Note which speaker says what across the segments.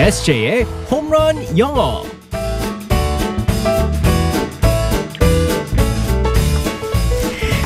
Speaker 1: SJ의 홈런 영어.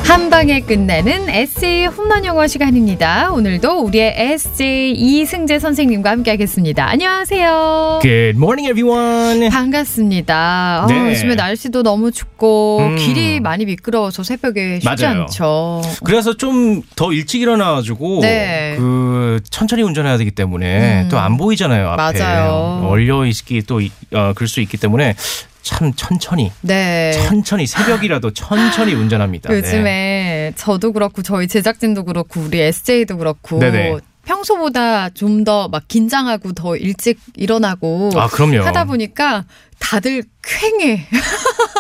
Speaker 2: 한 방에 끝나는 에세이 홈런 영어 시간입니다. 오늘도 우리의 에세이 이승재 선생님과 함께하겠습니다. 안녕하세요.
Speaker 1: Good morning, everyone.
Speaker 2: 반갑습니다.
Speaker 1: 네.
Speaker 2: 어, 요즘에 날씨도 너무 춥고
Speaker 1: 음.
Speaker 2: 길이 많이 미끄러워서 새벽에 쉽지
Speaker 1: 맞아요.
Speaker 2: 않죠.
Speaker 1: 그래서 좀 더 일찍 일어나가지고
Speaker 2: 네.
Speaker 1: 그 천천히 운전해야 되기 때문에
Speaker 2: 음.
Speaker 1: 또안 보이잖아요 앞에
Speaker 2: 맞아요.
Speaker 1: 얼려 있기 또 이- 어, 그럴 수 있기 때문에 참 천천히
Speaker 2: 네.
Speaker 1: 천천히 새벽이라도 천천히 운전합니다. 네.
Speaker 2: 요즘에 저도 그렇고 저희 제작진도 그렇고 우리 SJ도 그렇고
Speaker 1: 네네.
Speaker 2: 평소보다 좀 더 막 긴장하고 더 일찍 일어나고
Speaker 1: 아 그럼요.
Speaker 2: 하다 보니까 다들 쾌해.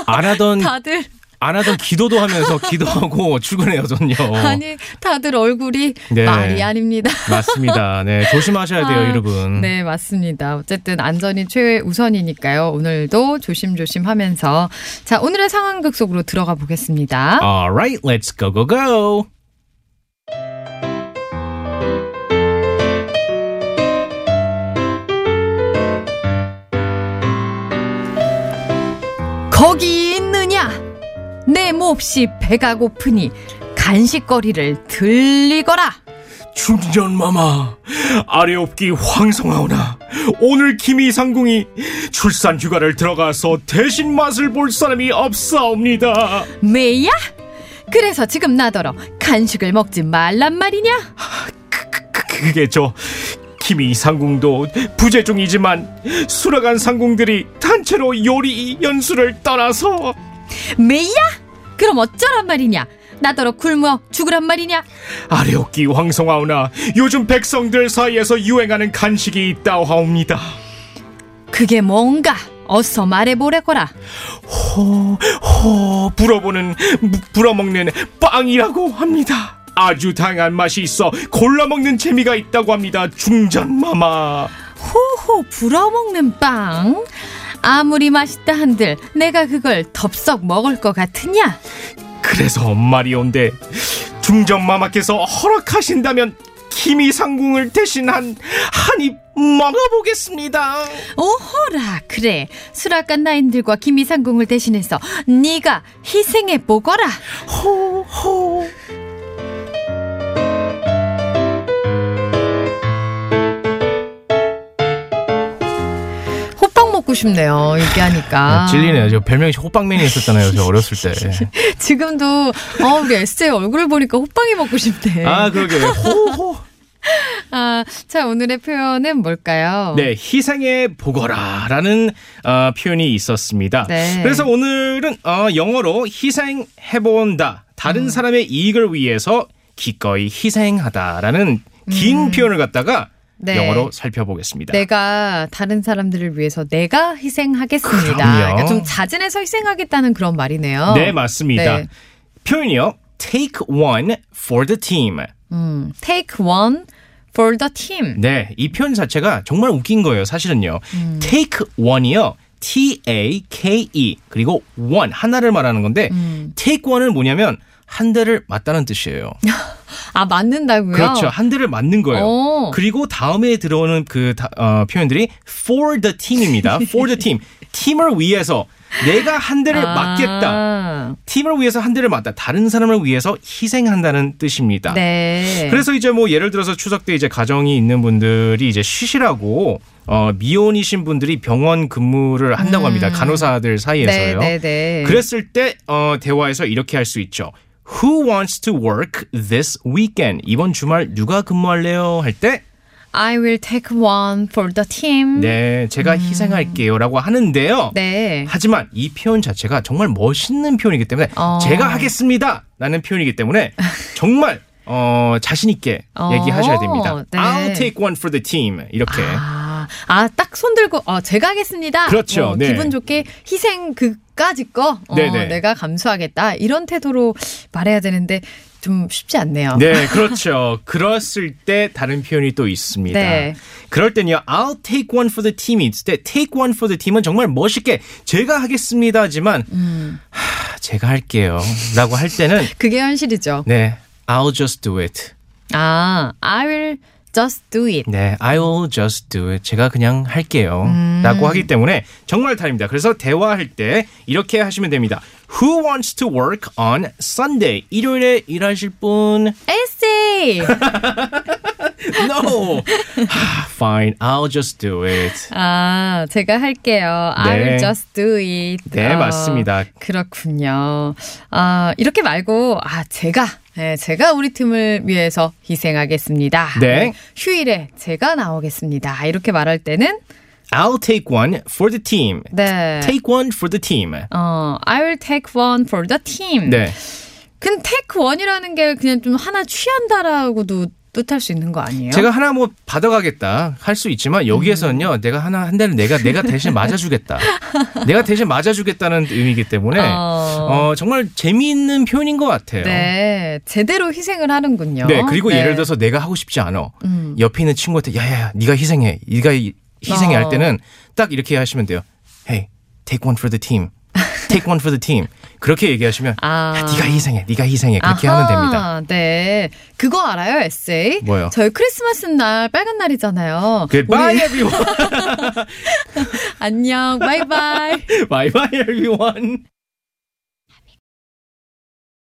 Speaker 1: 안 하던
Speaker 2: 다들
Speaker 1: 안 하던 기도도 하면서 기도하고 출근해요 전요.
Speaker 2: 아니 다들 얼굴이
Speaker 1: 어. 네.
Speaker 2: 말이 아닙니다.
Speaker 1: 맞습니다. 네 조심하셔야 돼요
Speaker 2: 아,
Speaker 1: 여러분.
Speaker 2: 네 맞습니다. 어쨌든 안전이 최우선이니까요. 오늘도 조심조심 하면서 자 오늘의 상황극 속으로 들어가 보겠습니다.
Speaker 1: Alright, let's go go go.
Speaker 2: 거기? 내 몹시 배가 고프니 간식거리를 들리거라.
Speaker 1: 중전마마 아래옵기 황성하오나 오늘 김이상궁이 출산 휴가를 들어가서 대신 맛을 볼 사람이 없사옵니다
Speaker 2: 메야? 그래서 지금 나더러 간식을 먹지 말란 말이냐?
Speaker 1: 그- 그게 저 김이상궁도 부재중이지만 수라간 상궁들이 단체로 요리 연수를 떠나서
Speaker 2: 메야? 그럼 어쩌란 말이냐? 나더러 굶어 죽으란 말이냐?
Speaker 1: 아래옵기 황성하오나 요즘 백성들 사이에서 유행하는 간식이 있다고 하옵니다
Speaker 2: 그게 뭔가? 어서 말해보래거라.
Speaker 1: 호, 호, 불어보는, 불어먹는 빵이라고 합니다. 아주 다양한 맛이 있어 골라먹는 재미가 있다고 합니다. 중전마마.
Speaker 2: 호호 불어먹는 빵? 아무리 맛있다 한들 내가 그걸 덥석 먹을 것 같으냐?
Speaker 1: 그래서 말이온데, 중전마마께서 허락하신다면, 김이상궁을 대신한 한입 먹어보겠습니다.
Speaker 2: 오호라 그래 수락관 나인들과 김이상궁을 대신해서 네가 희생해 보거라.
Speaker 1: 호호.
Speaker 2: 먹고 싶네요. 얘기하니까.
Speaker 1: 찔리네요. 저 별명이 호빵맨이 있었잖아요. 저 어렸을 때.
Speaker 2: 지금도 어, 우리 에스의 얼굴을 보니까 호빵이 먹고 싶네.
Speaker 1: 아, 그러게. 호호.
Speaker 2: 아, 자 오늘의 표현은 뭘까요?
Speaker 1: 네, 희생해 보거라라는 어, 표현이 있었습니다.
Speaker 2: 네.
Speaker 1: 그래서 오늘은 어, 영어로 희생해 본다. 다른 사람의 이익을 위해서 기꺼이 희생하다라는 긴 표현을 갖다가
Speaker 2: 네.
Speaker 1: 영어로 살펴보겠습니다.
Speaker 2: 내가 다른 사람들을 위해서 내가 희생하겠습니다. 그러니까 좀 자진해서 희생하겠다는 그런 말이네요.
Speaker 1: 네, 맞습니다.
Speaker 2: 네.
Speaker 1: 표현이요. Take one for the team.
Speaker 2: 음, take one for the team.
Speaker 1: 네, 이 표현 자체가 정말 웃긴 거예요. 사실은요.
Speaker 2: 음.
Speaker 1: Take one이요. T A K E 그리고 one 하나를 말하는 건데
Speaker 2: 음.
Speaker 1: take one은 뭐냐면 한 대를 맞다는 뜻이에요.
Speaker 2: 아 맞는다고요?
Speaker 1: 그렇죠. 한 대를 맞는 거예요.
Speaker 2: 오.
Speaker 1: 그리고 다음에 들어오는 그 다- 어, 표현들이 for the team입니다. for the team. 팀을 위해서 내가 한 대를 맞겠다.
Speaker 2: 아,
Speaker 1: 팀을 위해서 한 대를 맞다. 다른 사람을 위해서 희생한다는 뜻입니다.
Speaker 2: 네.
Speaker 1: 그래서 이제 뭐 예를 들어서 추석 때 이제 가정이 있는 분들이 이제 쉬시라고 어 미혼이신 분들이 병원 근무를 한다고 합니다. 간호사들 사이에서요.
Speaker 2: 음. 네, 네, 네.
Speaker 1: 그랬을 때 어, 대화에서 이렇게 할 수 있죠. Who wants to work this weekend? 이번 주말 누가 근무할래요? 할 때
Speaker 2: I will take one for the team.
Speaker 1: 네, 제가 희생할게요라고 하는데요.
Speaker 2: 음. 네.
Speaker 1: 하지만 이 표현 자체가 정말 멋있는 표현이기 때문에
Speaker 2: 어.
Speaker 1: 제가 하겠습니다라는 표현이기 때문에 정말 어, 자신 있게
Speaker 2: 어,
Speaker 1: 얘기하셔야 됩니다.
Speaker 2: 네.
Speaker 1: I'll take one for the team 이렇게.
Speaker 2: 아, 아, 딱 손 들고, 어, 제가 하겠습니다.
Speaker 1: 그렇죠.
Speaker 2: 어,
Speaker 1: 네.
Speaker 2: 기분 좋게 희생 그 까짓 거, 어. 내가 감수하겠다. 이런 태도로 말해야 되는데, 좀 쉽지 않네요.
Speaker 1: 네, 그렇죠. 그랬을 때 다른 표현이 또 있습니다.
Speaker 2: 네.
Speaker 1: 그럴 때는요, I'll take one for the team이 있을 때, take one for the team은 정말 멋있게 제가 하겠습니다 하지만,
Speaker 2: 음.
Speaker 1: 하, 제가 할게요. 라고 할 때는,
Speaker 2: 그게 현실이죠.
Speaker 1: 네, I'll just do it.
Speaker 2: 아, I will just do it.
Speaker 1: 네, I will just do it. 제가 그냥 할게요.
Speaker 2: 음.
Speaker 1: 라고 하기 때문에 정말 다릅니다. 그래서 대화할 때 이렇게 하시면 됩니다. Who wants to work on Sunday? 일요일에 일하실 분?
Speaker 2: essay.
Speaker 1: No. Fine, I'll just do it.
Speaker 2: 아, 제가 할게요. I
Speaker 1: 네.
Speaker 2: will just do it.
Speaker 1: 네,
Speaker 2: 어,
Speaker 1: 맞습니다.
Speaker 2: 그렇군요. 아, 이렇게 말고, 아, 제가, 네, 제가 우리 팀을 위해서 희생하겠습니다.
Speaker 1: 네.
Speaker 2: 휴일에 제가 나오겠습니다. 이렇게 말할 때는,
Speaker 1: I'll take one for the team.
Speaker 2: 네.
Speaker 1: Take one for the team.
Speaker 2: 어, I will take one for the team.
Speaker 1: 네.
Speaker 2: 근데 take one이라는 게 그냥 좀 하나 취한다라고도 뜻할 수 있는 거 아니에요?
Speaker 1: 제가 하나 뭐 받아가겠다 할 수 있지만 여기에서는요 내가 하나 한 대는 내가 내가 대신 맞아주겠다 내가 대신 맞아주겠다는 의미이기 때문에
Speaker 2: 어.
Speaker 1: 어, 정말 재미있는 표현인 것 같아요.
Speaker 2: 네, 제대로 희생을 하는군요.
Speaker 1: 네, 그리고
Speaker 2: 네.
Speaker 1: 예를 들어서 내가 하고 싶지 않아.
Speaker 2: 음.
Speaker 1: 옆에 있는 친구한테 야야야 네가 희생해. 네가 이- 희생해
Speaker 2: 어.
Speaker 1: 할 때는 딱 이렇게 하시면 돼요. Hey, take one for the team. Take one for the team. 그렇게 얘기하시면
Speaker 2: 아.
Speaker 1: 야, 네가 희생해. 네가 희생해. 그렇게 하면 됩니다.
Speaker 2: 아하, 네. 그거 알아요, 에세이?
Speaker 1: 뭐요?
Speaker 2: 저희 크리스마스 날 빨간 날이잖아요.
Speaker 1: Goodbye everyone.
Speaker 2: 안녕. 바이바이.
Speaker 1: bye bye everyone.